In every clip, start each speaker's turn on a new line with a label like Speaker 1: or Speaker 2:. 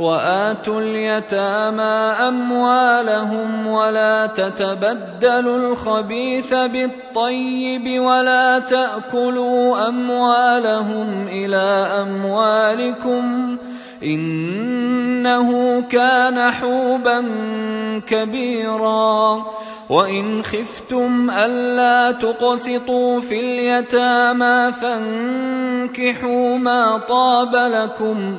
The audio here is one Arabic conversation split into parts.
Speaker 1: واتوا اليتامى اموالهم ولا تتبدلوا الخبيث بالطيب ولا تاكلوا اموالهم الى اموالكم انه كان حوبا كبيرا وان خفتم الا تقسطوا في اليتامى فانكحوا ما طاب لكم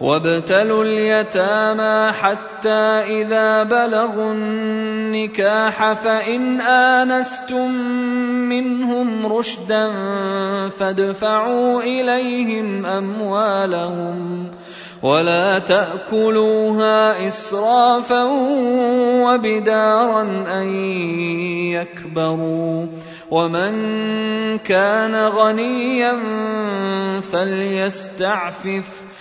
Speaker 1: وابتلوا اليتامى حتى إذا بلغوا النكاح فإن آنستم منهم رشدا فادفعوا إليهم أموالهم ولا تأكلوها إسرافا وبدارا أن يكبروا ومن كان غنيا فليستعفف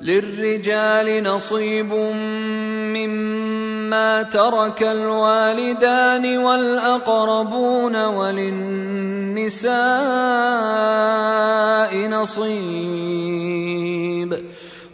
Speaker 1: للرجال نصيب مما ترك الوالدان والاقربون وللنساء نصيب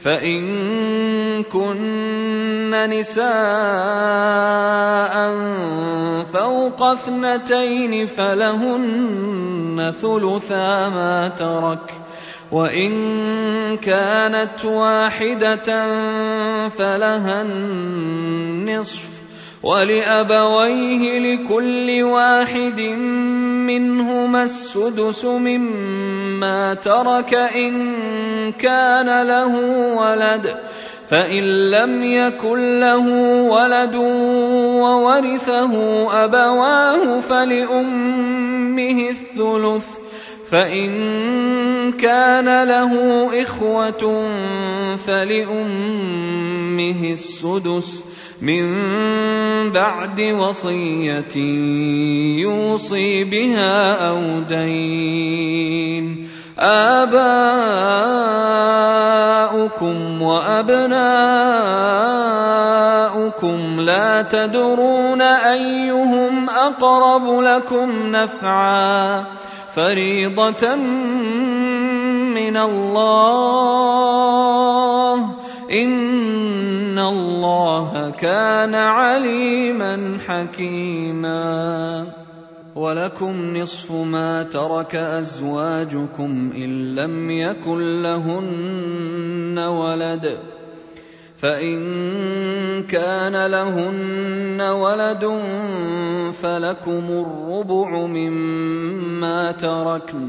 Speaker 1: فإن كن نساء فوق اثنتين فلهن ثلثا ما ترك وإن كانت واحدة فلها النصف ولأبويه لكل واحد منهما السدس مما ترك إن كان له ولد فإن لم يكن له ولد وورثه أبواه فلأمه الثلث فإن كان له إخوة فلأمه السدس من بعد وصية يوصي بها أو دين آباؤكم وأبناؤكم لا تدرون أيهم أقرب لكم نفعا فريضة من الله ان الله كان عليما حكيما ولكم نصف ما ترك ازواجكم ان لم يكن لهن ولد فان كان لهن ولد فلكم الربع مما تركن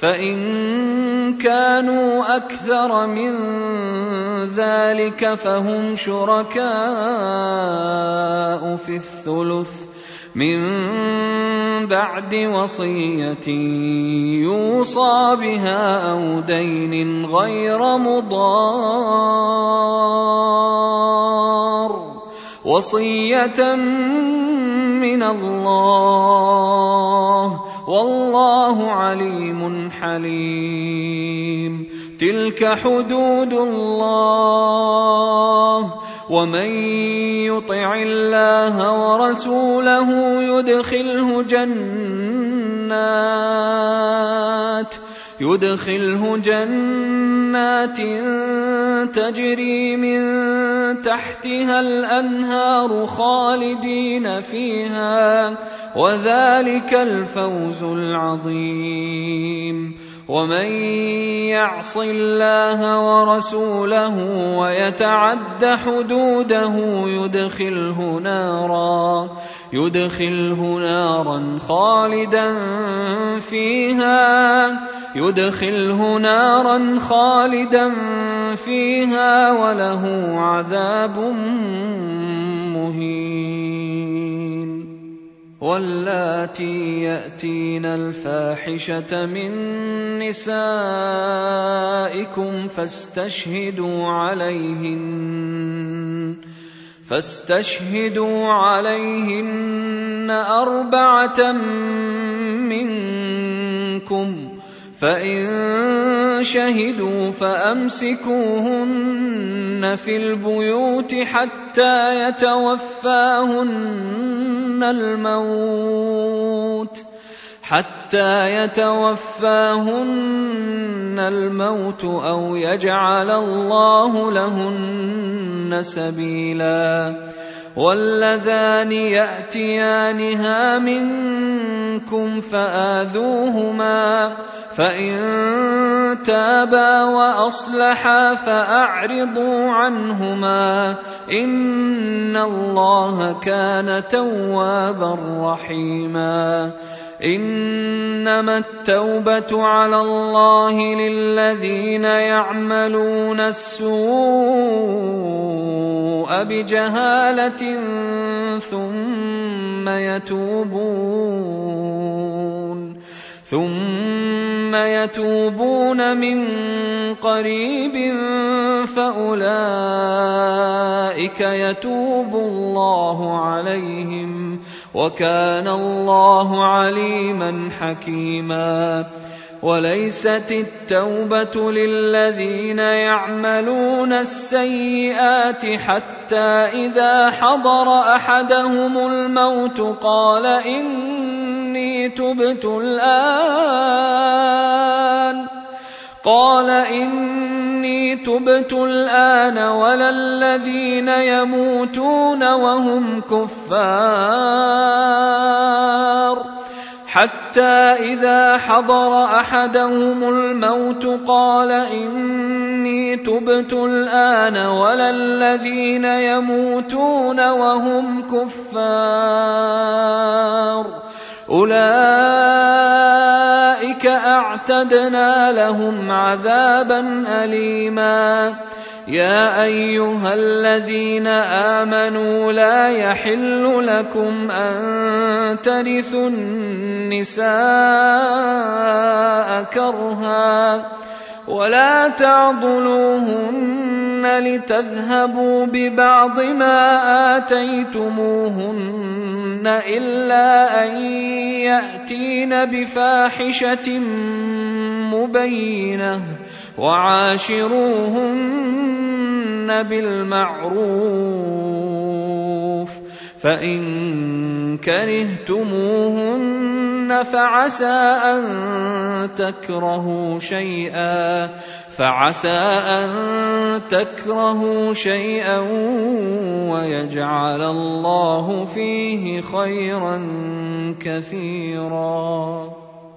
Speaker 1: فان كانوا اكثر من ذلك فهم شركاء في الثلث من بعد وصيه يوصى بها او دين غير مضار وصيه من الله والله عليم حليم تلك حدود الله ومن يطع الله ورسوله يدخله جنات يدخله جنات تجري من تحتها الانهار خالدين فيها وذلك الفوز العظيم ومن يعص الله ورسوله ويتعد حدوده يدخله نارا يدخله نارا خالدا فيها يدخله نارا خالدا فيها وله عذاب مهين واللاتي ياتين الفاحشه من نسائكم فاستشهدوا عليهن فاستشهدوا عليهن أربعة منكم فإن شهدوا فأمسكوهن في البيوت حتى يتوفاهن الموت ۖ حتى يتوفاهن الموت او يجعل الله لهن سبيلا واللذان ياتيانها منكم فاذوهما فان تابا واصلحا فاعرضوا عنهما ان الله كان توابا رحيما انما التوبه على الله للذين يعملون السوء بجهاله ثم يتوبون ثم يتوبون من قريب فاولئك يتوب الله عليهم وكان الله عليما حكيما وليست التوبه للذين يعملون السيئات حتى اذا حضر احدهم الموت قال ان إني تبت الآن قال إني تبت الآن ولا الذين يموتون وهم كفار حتى إذا حضر أحدهم الموت قال إني تبت الآن ولا الذين يموتون وهم كفار اولئك اعتدنا لهم عذابا اليما يا ايها الذين امنوا لا يحل لكم ان ترثوا النساء كرها ولا تعضلوهن لتذهبوا ببعض ما آتيتموهن إلا أن يأتين بفاحشة مبينة وعاشروهن بالمعروف ۖ فان كرهتموهن فعسى ان تكرهوا شيئا فعسى ان تكرهوا شيئا ويجعل الله فيه خيرا كثيرا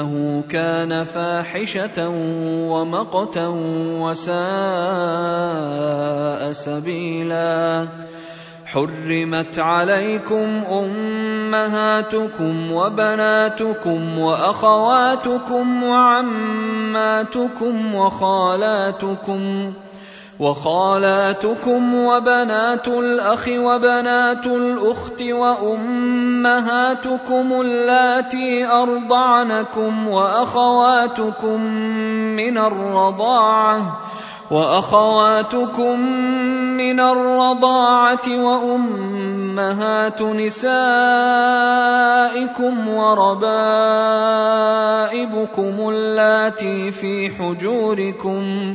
Speaker 1: انه كان فاحشه ومقتا وساء سبيلا حرمت عليكم امهاتكم وبناتكم واخواتكم وعماتكم وخالاتكم وخالاتكم وبنات الاخ وبنات الاخت وامهاتكم اللاتي ارضعنكم واخواتكم من الرضاعه واخواتكم من الرضاعه وامهات نسائكم وربائبكم اللاتي في حجوركم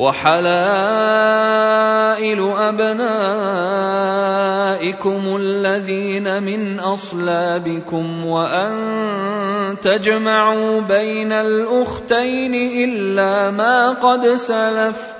Speaker 1: وحلائل أبنائكم الذين من أصلابكم وأن تجمعوا بين الأختين إلا ما قد سلف ۖ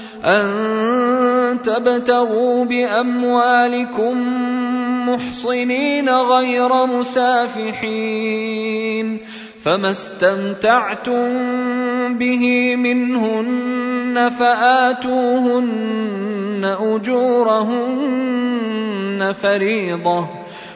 Speaker 1: أن تبتغوا بأموالكم محصنين غير مسافحين فما استمتعتم به منهن فآتوهن أجورهن فريضةً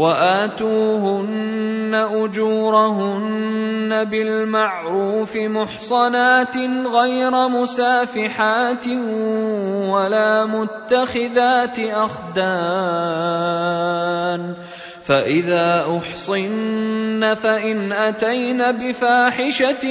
Speaker 1: واتوهن اجورهن بالمعروف محصنات غير مسافحات ولا متخذات اخدان فإذا أحصن فإن أتين بفاحشة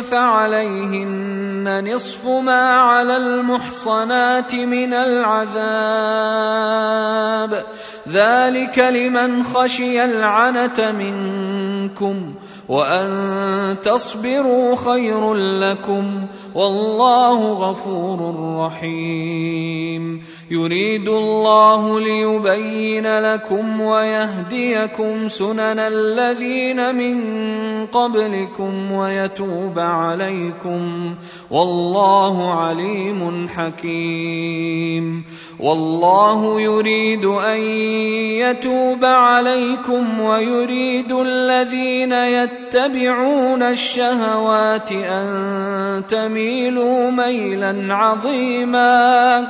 Speaker 1: فعليهن نصف ما على المحصنات من العذاب ذلك لمن خشي العنت منكم وان تصبروا خير لكم والله غفور رحيم يريد الله ليبين لكم ويهديكم سنن الذين من قبلكم ويتوب عليكم والله عليم حكيم والله يريد ان يتوب عليكم ويريد الذين يتوب تتبعون الشهوات أن تميلوا ميلا عظيما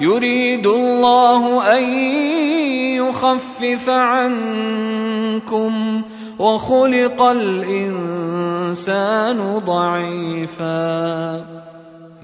Speaker 1: يريد الله أن يخفف عنكم وخلق الإنسان ضعيفاً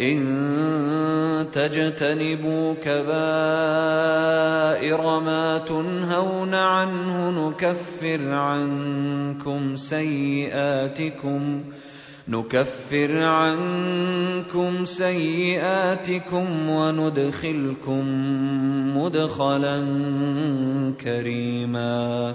Speaker 1: إن تجتنبوا كبائر ما تنهون عنه نكفر عنكم سيئاتكم نكفر عنكم سيئاتكم وندخلكم مدخلا كريما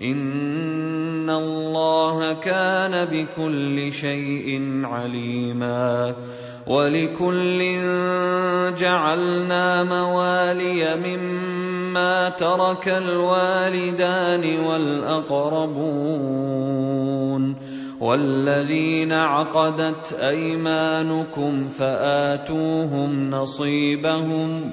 Speaker 1: ان الله كان بكل شيء عليما ولكل جعلنا موالي مما ترك الوالدان والاقربون والذين عقدت ايمانكم فاتوهم نصيبهم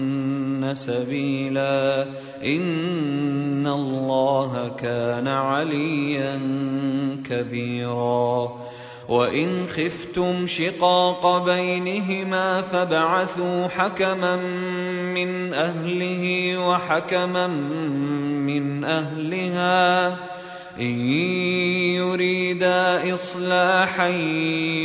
Speaker 1: سبيلا ان الله كان عليا كبيرا وان خفتم شقاق بينهما فبعثوا حكما من اهله وحكما من اهلها ان يريدا اصلاحا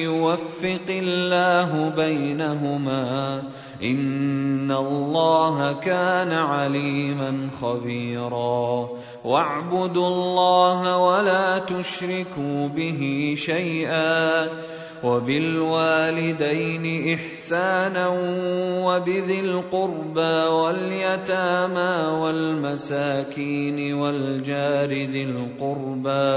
Speaker 1: يوفق الله بينهما ان الله كان عليما خبيرا واعبدوا الله ولا تشركوا به شيئا وبالوالدين احسانا وبذي القربى واليتامى والمساكين والجار ذي القربى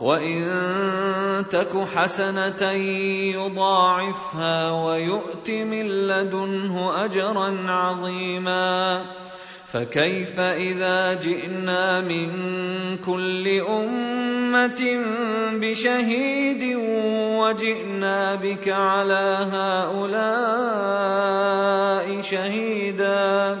Speaker 1: وان تك حسنه يضاعفها ويؤت من لدنه اجرا عظيما فكيف اذا جئنا من كل امه بشهيد وجئنا بك على هؤلاء شهيدا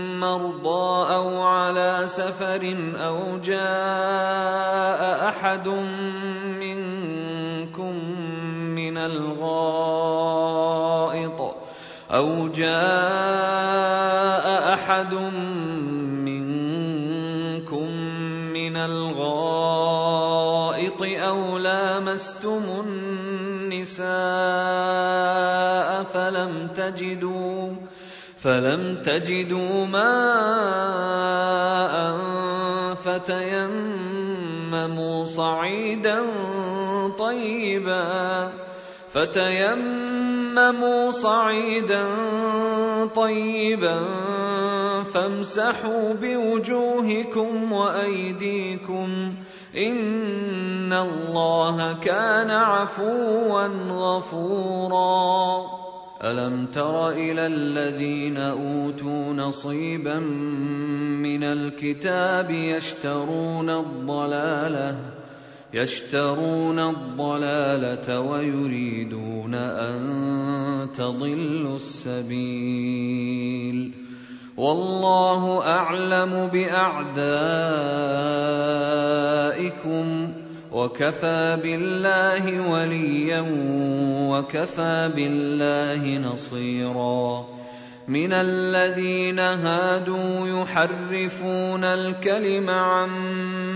Speaker 1: مرضى او على سفر او جاء احد منكم من الغائط او جاء احد منكم من الغائط او لامستم النساء فلم تجدوا فلم تجدوا ماء فتيمموا صعيدا طيبا فتيمموا صعيدا طيبا فامسحوا بوجوهكم وايديكم ان الله كان عفوا غفورا ألم تر إلى الذين أوتوا نصيبا من الكتاب يشترون الضلالة يشترون الضلالة ويريدون أن تضلوا السبيل والله أعلم بأعدائكم ۖ وكفى بالله وليا وكفى بالله نصيرا من الذين هادوا يحرفون الكلم عن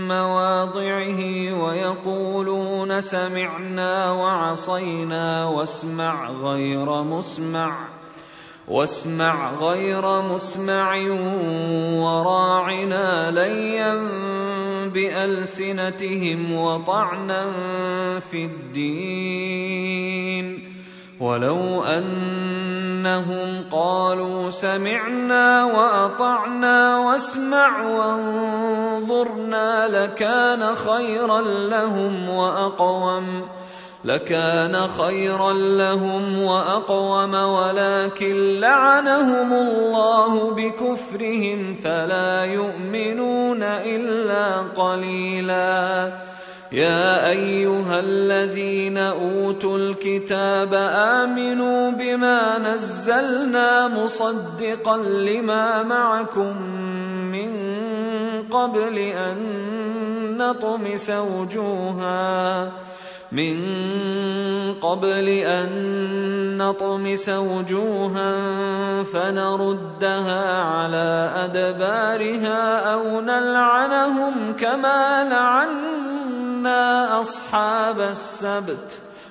Speaker 1: مواضعه ويقولون سمعنا وعصينا واسمع غير مسمع واسمع غير مسمع وراعنا ليا بألسنتهم وطعنا في الدين ولو أنهم قالوا سمعنا وأطعنا واسمع وانظرنا لكان خيرا لهم وأقوم ۖ لكان خيرا لهم واقوم ولكن لعنهم الله بكفرهم فلا يؤمنون الا قليلا يا ايها الذين اوتوا الكتاب امنوا بما نزلنا مصدقا لما معكم من قبل ان نطمس وجوها من قبل أن نطمس وجوها فنردها على أدبارها أو نلعنهم كما لعنا أصحاب السبت ۖ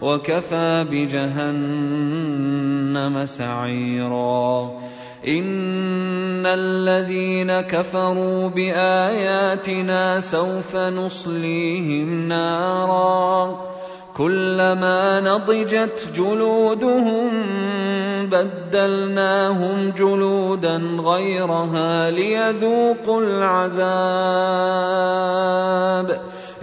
Speaker 1: وكفى بجهنم سعيرا ان الذين كفروا باياتنا سوف نصليهم نارا كلما نضجت جلودهم بدلناهم جلودا غيرها ليذوقوا العذاب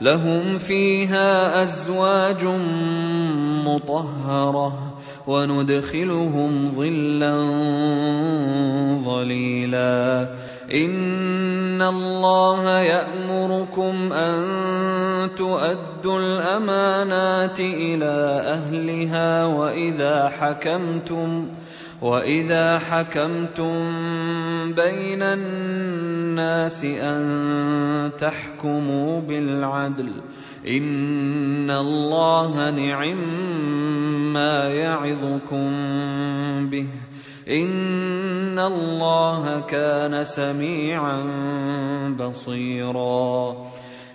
Speaker 1: لهم فيها ازواج مطهره وندخلهم ظلا ظليلا ان الله يامركم ان تؤدوا الامانات الى اهلها واذا حكمتم واذا حكمتم بين الناس ان تحكموا بالعدل ان الله نعم ما يعظكم به ان الله كان سميعا بصيرا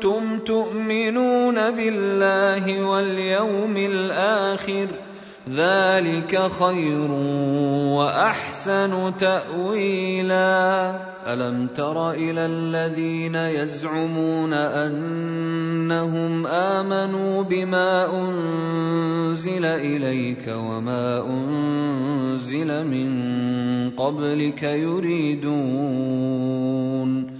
Speaker 1: كنتم تؤمنون بالله واليوم الاخر ذلك خير واحسن تاويلا الم تر الى الذين يزعمون انهم امنوا بما انزل اليك وما انزل من قبلك يريدون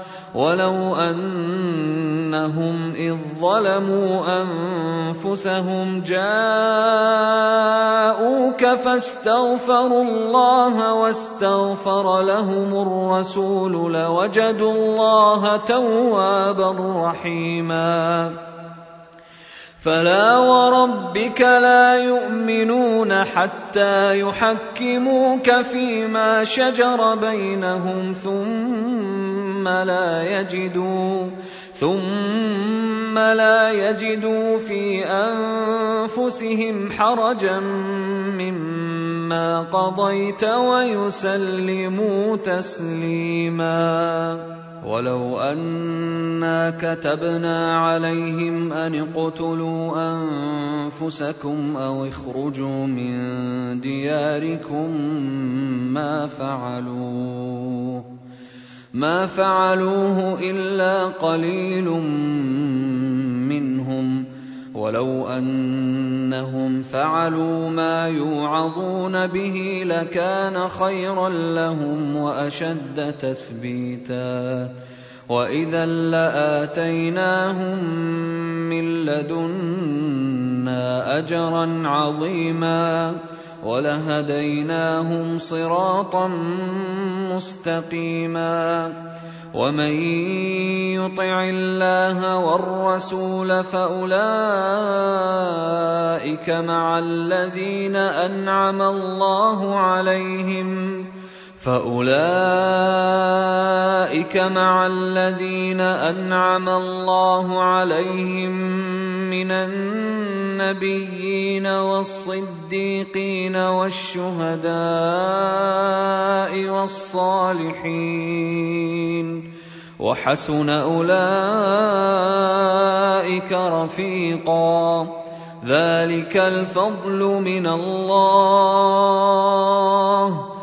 Speaker 1: ولو انهم اذ ظلموا انفسهم جاءوك فاستغفروا الله واستغفر لهم الرسول لوجدوا الله توابا رحيما فلا وربك لا يؤمنون حتى يحكموك فيما شجر بينهم ثم ثم لا يجدوا ثم لا يجدوا في انفسهم حرجا مما قضيت ويسلموا تسليما ولو أنا كتبنا عليهم أن اقتلوا أنفسكم أو اخرجوا من دياركم ما فعلوه ما فعلوه الا قليل منهم ولو انهم فعلوا ما يوعظون به لكان خيرا لهم واشد تثبيتا واذا لاتيناهم من لدنا اجرا عظيما ولهديناهم صراطا مستقيما ومن يطع الله والرسول فاولئك مع الذين انعم الله عليهم فاولئك مع الذين انعم الله عليهم من النبيين والصديقين والشهداء والصالحين وحسن اولئك رفيقا ذلك الفضل من الله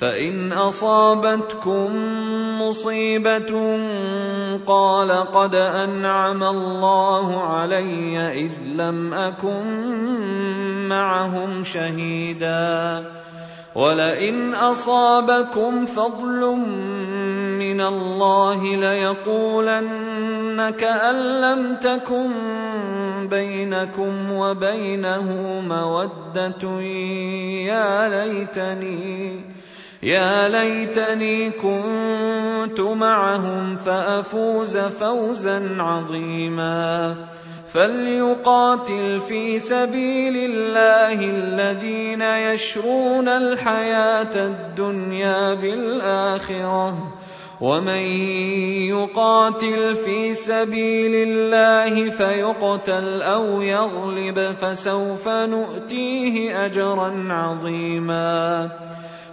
Speaker 1: فان اصابتكم مصيبه قال قد انعم الله علي اذ لم اكن معهم شهيدا ولئن اصابكم فضل من الله ليقولن كان لم تكن بينكم وبينه موده يا ليتني يا ليتني كنت معهم فافوز فوزا عظيما فليقاتل في سبيل الله الذين يشرون الحياه الدنيا بالاخره ومن يقاتل في سبيل الله فيقتل او يغلب فسوف نؤتيه اجرا عظيما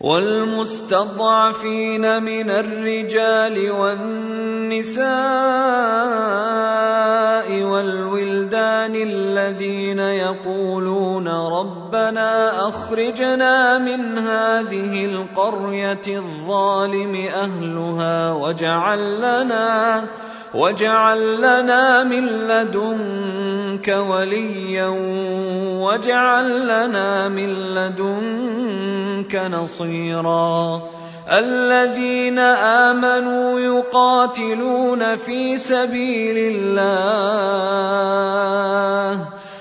Speaker 1: والمستضعفين من الرجال والنساء والولدان الذين يقولون ربنا اخرجنا من هذه القريه الظالم اهلها واجعل لنا واجعل لنا من لدنك وليا واجعل لنا من لدنك نصيرا الذين امنوا يقاتلون في سبيل الله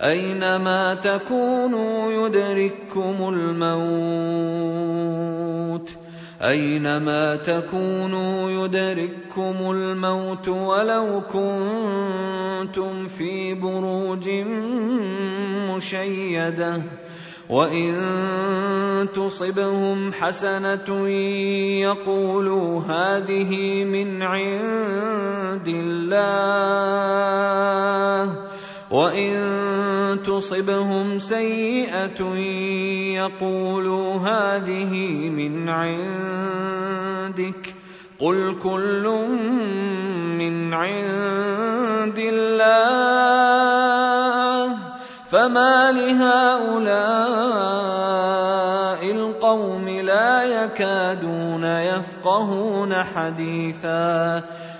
Speaker 1: اينما تكونوا يدرككم الموت اينما تكونوا يدرككم الموت ولو كنتم في بروج مشيده وان تصبهم حسنه يقولوا هذه من عند الله وان تصبهم سيئه يقولوا هذه من عندك قل كل من عند الله فما لهؤلاء القوم لا يكادون يفقهون حديثا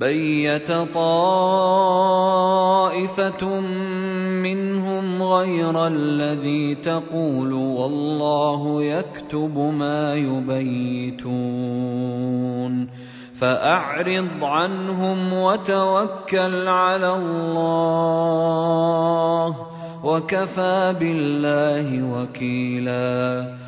Speaker 1: بيت طائفة منهم غير الذي تقول والله يكتب ما يبيتون فأعرض عنهم وتوكل على الله وكفى بالله وكيلاً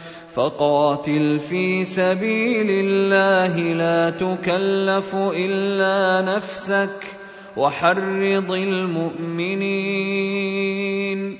Speaker 1: فقاتل في سبيل الله لا تكلف الا نفسك وحرض المؤمنين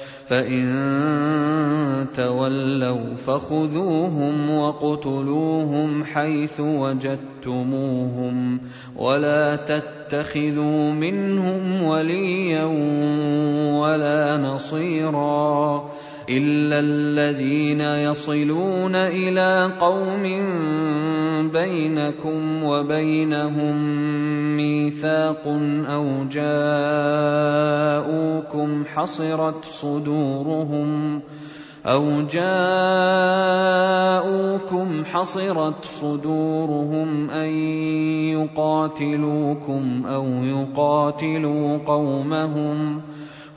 Speaker 1: فإن تولوا فخذوهم وقتلوهم حيث وجدتموهم ولا تتخذوا منهم وليا ولا نصيرا الا الذين يصلون الى قوم بينكم وبينهم ميثاق او جاءوكم حصرت صدورهم أو جاءوكم حصرت صدورهم أن يقاتلوكم أو يقاتلوا قومهم ۖ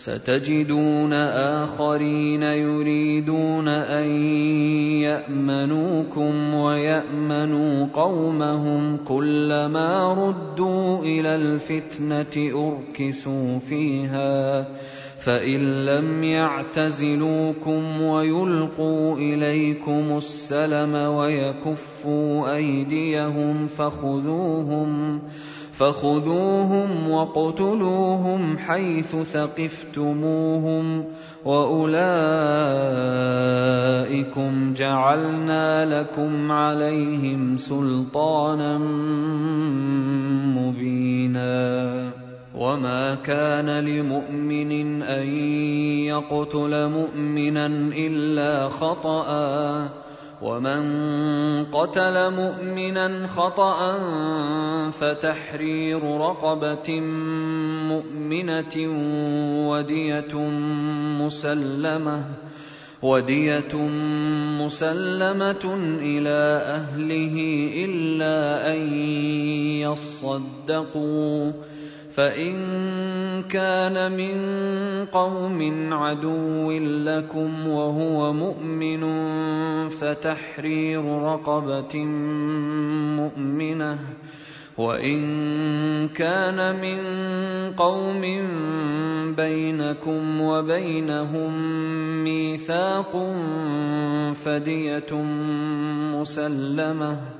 Speaker 1: ستجدون اخرين يريدون ان يامنوكم ويامنوا قومهم كلما ردوا الى الفتنه اركسوا فيها فان لم يعتزلوكم ويلقوا اليكم السلم ويكفوا ايديهم فخذوهم فخذوهم وَاقْتُلُوهُمْ حيث ثقفتموهم واولئكم جعلنا لكم عليهم سلطانا مبينا وما كان لمؤمن ان يقتل مؤمنا الا خطأ ومن قتل مؤمنا خطا فتحرير رقبه مؤمنه وديه مسلمه ودية مسلمة إلى أهله إلا أن يصدقوا فان كان من قوم عدو لكم وهو مؤمن فتحرير رقبه مؤمنه وان كان من قوم بينكم وبينهم ميثاق فديه مسلمه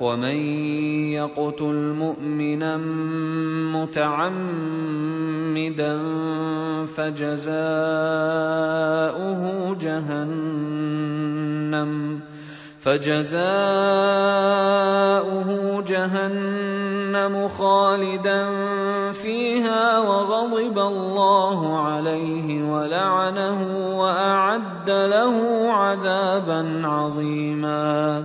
Speaker 1: ومن يقتل مؤمنا متعمدا فجزاؤه جهنم فجزاؤه جهنم خالدا فيها وغضب الله عليه ولعنه واعد له عذابا عظيما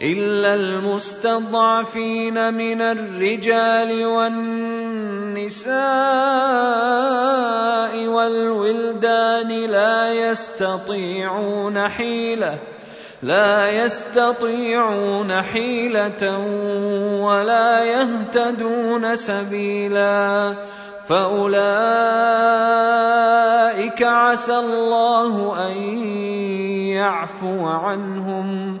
Speaker 1: الا المستضعفين من الرجال والنساء والولدان لا يستطيعون حيله لا يستطيعون حيله ولا يهتدون سبيلا فاولئك عسى الله ان يعفو عنهم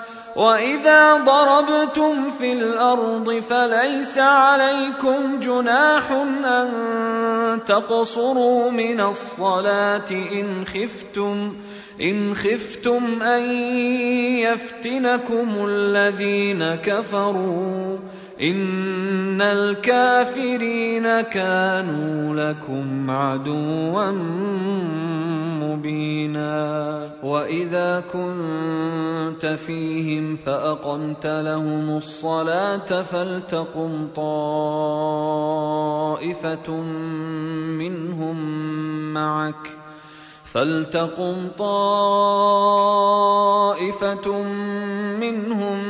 Speaker 1: واذا ضربتم في الارض فليس عليكم جناح ان تقصروا من الصلاه ان خفتم ان خفتم ان يفتنكم الذين كفروا ان الكافرين كانوا لكم عدوا مبينا واذا كنت فيهم فاقمت لهم الصلاه فلتقم طائفه منهم معك فلتقم طائفة منهم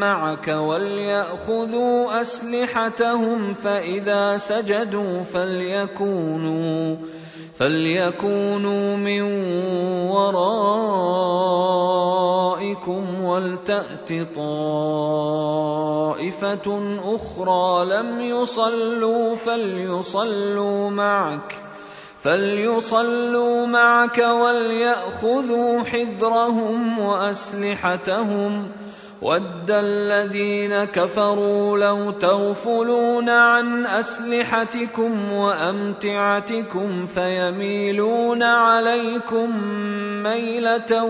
Speaker 1: معك وليأخذوا أسلحتهم فإذا سجدوا فليكونوا فليكونوا من ورائكم ولتأت طائفة أخرى لم يصلوا فليصلوا معك ۖ فليصلوا معك ولياخذوا حذرهم واسلحتهم ود الذين كفروا لو تغفلون عن اسلحتكم وامتعتكم فيميلون عليكم ميله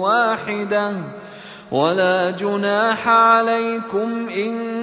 Speaker 1: واحده ولا جناح عليكم ان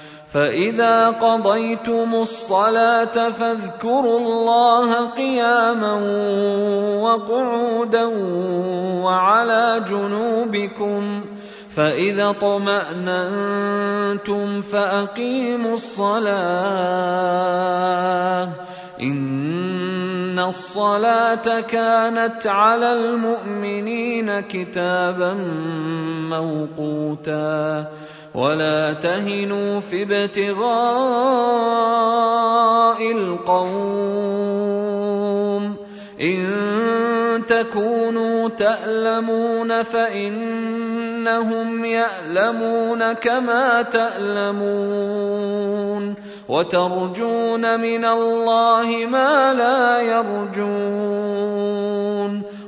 Speaker 1: فاذا قضيتم الصلاه فاذكروا الله قياما وقعودا وعلى جنوبكم فاذا طماننتم فاقيموا الصلاه ان الصلاه كانت على المؤمنين كتابا موقوتا ولا تهنوا في ابتغاء القوم ان تكونوا تالمون فانهم يالمون كما تالمون وترجون من الله ما لا يرجون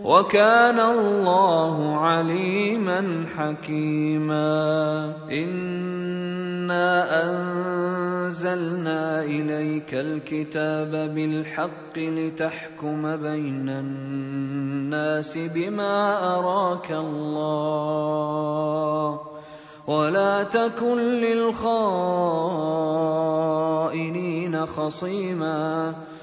Speaker 1: وكان الله عليما حكيما انا انزلنا اليك الكتاب بالحق لتحكم بين الناس بما اراك الله ولا تكن للخائنين خصيما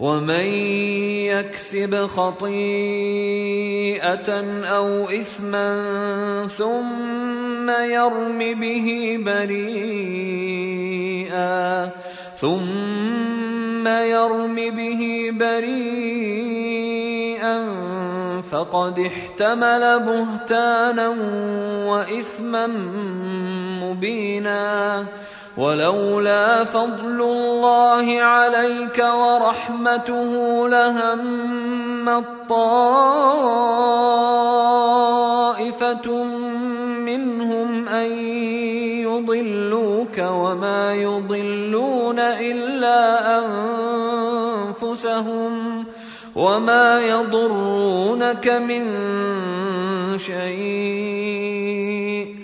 Speaker 1: ومن يكسب خطيئه او اثما ثم يرم به بريئا ثم يرم به بريئا فقد احتمل بهتانا واثما مبينا ولولا فضل الله عليك ورحمته لهم الطائفة منهم أن يضلوك وما يضلون إلا أنفسهم وما يضرونك من شيء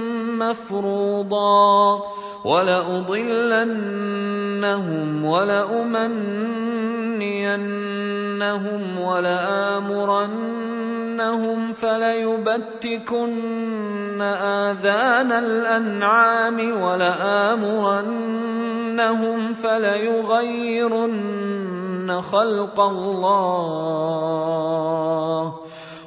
Speaker 1: مفروضا ولأضلنهم ولأمنينهم ولآمرنهم فليبتكن آذان الأنعام ولآمرنهم فليغيرن خلق الله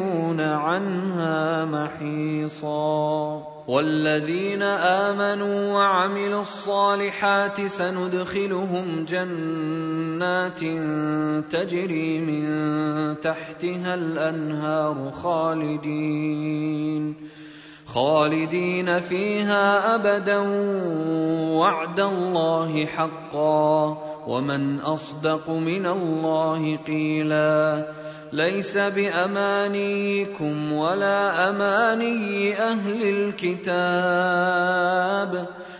Speaker 1: يجدون عنها محيصا والذين امنوا وعملوا الصالحات سندخلهم جنات تجري من تحتها الانهار خالدين خالدين فيها ابدا وعد الله حقا ومن اصدق من الله قيلا ليس بامانيكم ولا اماني اهل الكتاب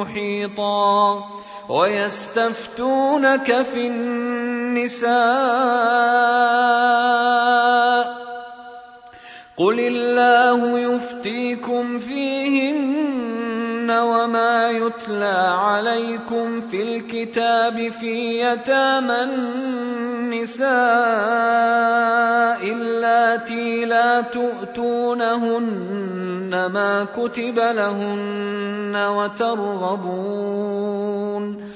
Speaker 1: محيطا ويستفتونك في النساء قل الله يفتيكم فيهن وما يتلى عليكم في الكتاب في يتامى النِّسَاءِ اللَّاتِي لَا تُؤْتُونَهُنَّ مَا كُتِبَ لَهُنَّ وَتَرْغَبُونَ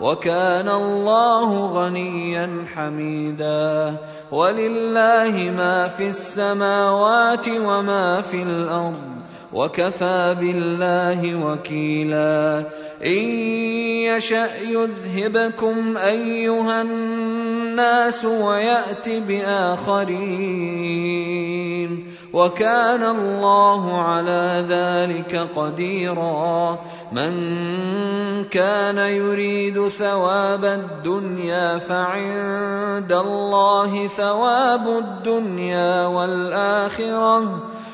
Speaker 1: وكان الله غنيا حميدا ولله ما في السماوات وما في الارض وكفى بالله وكيلا ان يشا يذهبكم ايها الناس ويات باخرين وكان الله على ذلك قديرا من كان يريد ثواب الدنيا فعند الله ثواب الدنيا والاخره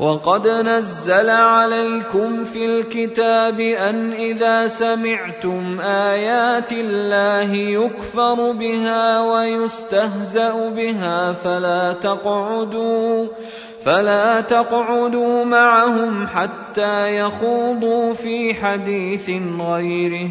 Speaker 1: وقد نزل عليكم في الكتاب ان اذا سمعتم ايات الله يكفر بها ويستهزا بها فلا تقعدوا فلا تقعدوا معهم حتى يخوضوا في حديث غيره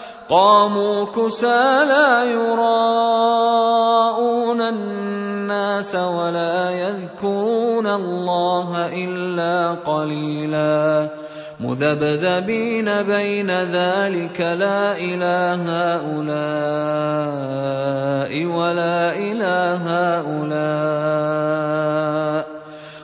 Speaker 1: قاموا كسى لا يراءون الناس ولا يذكرون الله الا قليلا مذبذبين بين ذلك لا اله هؤلاء ولا اله هؤلاء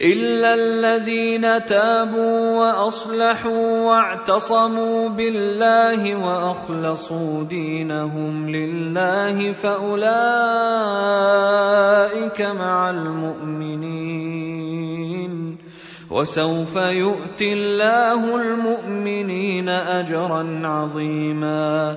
Speaker 1: الا الذين تابوا واصلحوا واعتصموا بالله واخلصوا دينهم لله فاولئك مع المؤمنين وسوف يؤتي الله المؤمنين اجرا عظيما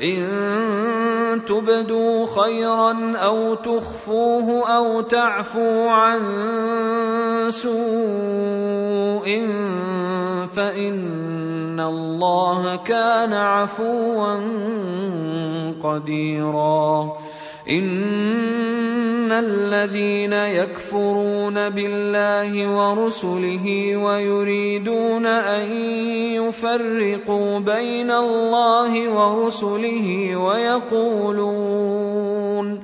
Speaker 1: ان تبدوا خيرا او تخفوه او تعفو عن سوء فان الله كان عفوا قديرا ان الذين يكفرون بالله ورسله ويريدون ان يفرقوا بين الله ورسله ويقولون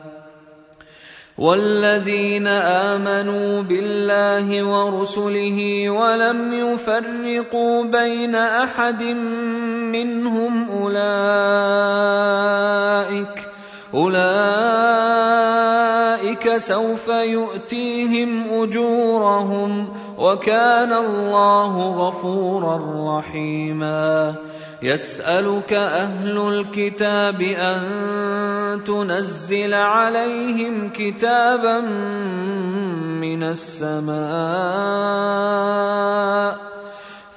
Speaker 1: والذين امنوا بالله ورسله ولم يفرقوا بين احد منهم اولئك اولئك سوف يؤتيهم اجورهم وكان الله غفورا رحيما يسالك اهل الكتاب ان تنزل عليهم كتابا من السماء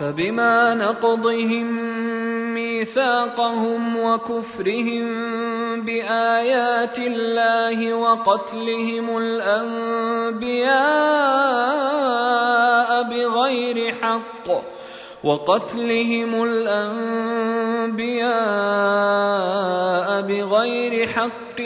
Speaker 1: فبما نقضهم ميثاقهم وكفرهم بايات الله وقتلهم الانبياء بغير حق وقتلهم الانبياء بغير حق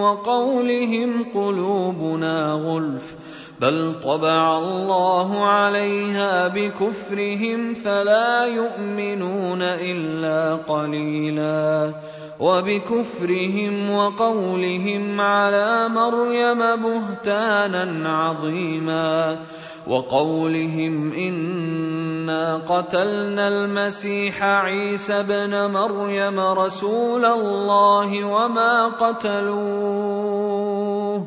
Speaker 1: وقولهم قلوبنا غلف بل طبع الله عليها بكفرهم فلا يؤمنون الا قليلا وبكفرهم وقولهم على مريم بهتانا عظيما وقولهم انا قتلنا المسيح عيسى ابن مريم رسول الله وما قتلوه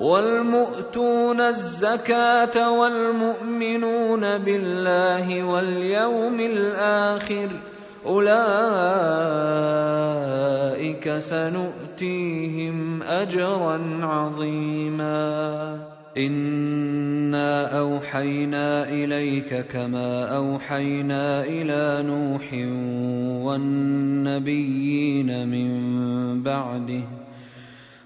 Speaker 1: والمؤتون الزكاة والمؤمنون بالله واليوم الآخر أولئك سنؤتيهم أجرا عظيما انا اوحينا اليك كما اوحينا الى نوح والنبيين من بعده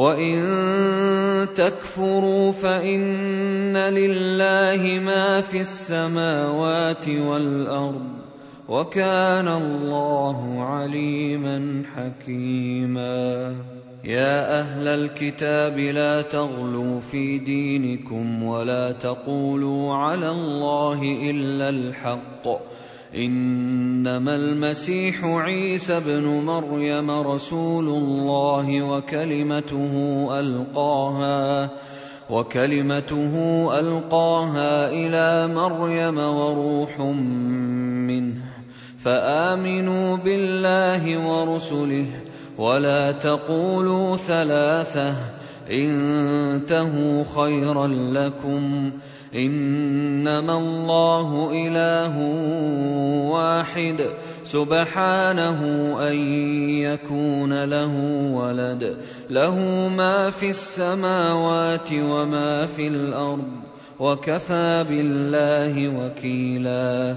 Speaker 1: وَإِن تَكْفُرُوا فَإِنَّ لِلَّهِ مَا فِي السَّمَاوَاتِ وَالْأَرْضِ وَكَانَ اللَّهُ عَلِيمًا حَكِيمًا يا اهل الكتاب لا تغلوا في دينكم ولا تقولوا على الله الا الحق انما المسيح عيسى ابن مريم رسول الله وكلمته القاها وكلمته القاها الى مريم وروح منه فامنوا بالله ورسله ولا تقولوا ثلاثه انتهوا خيرا لكم انما الله اله واحد سبحانه ان يكون له ولد له ما في السماوات وما في الارض وكفى بالله وكيلا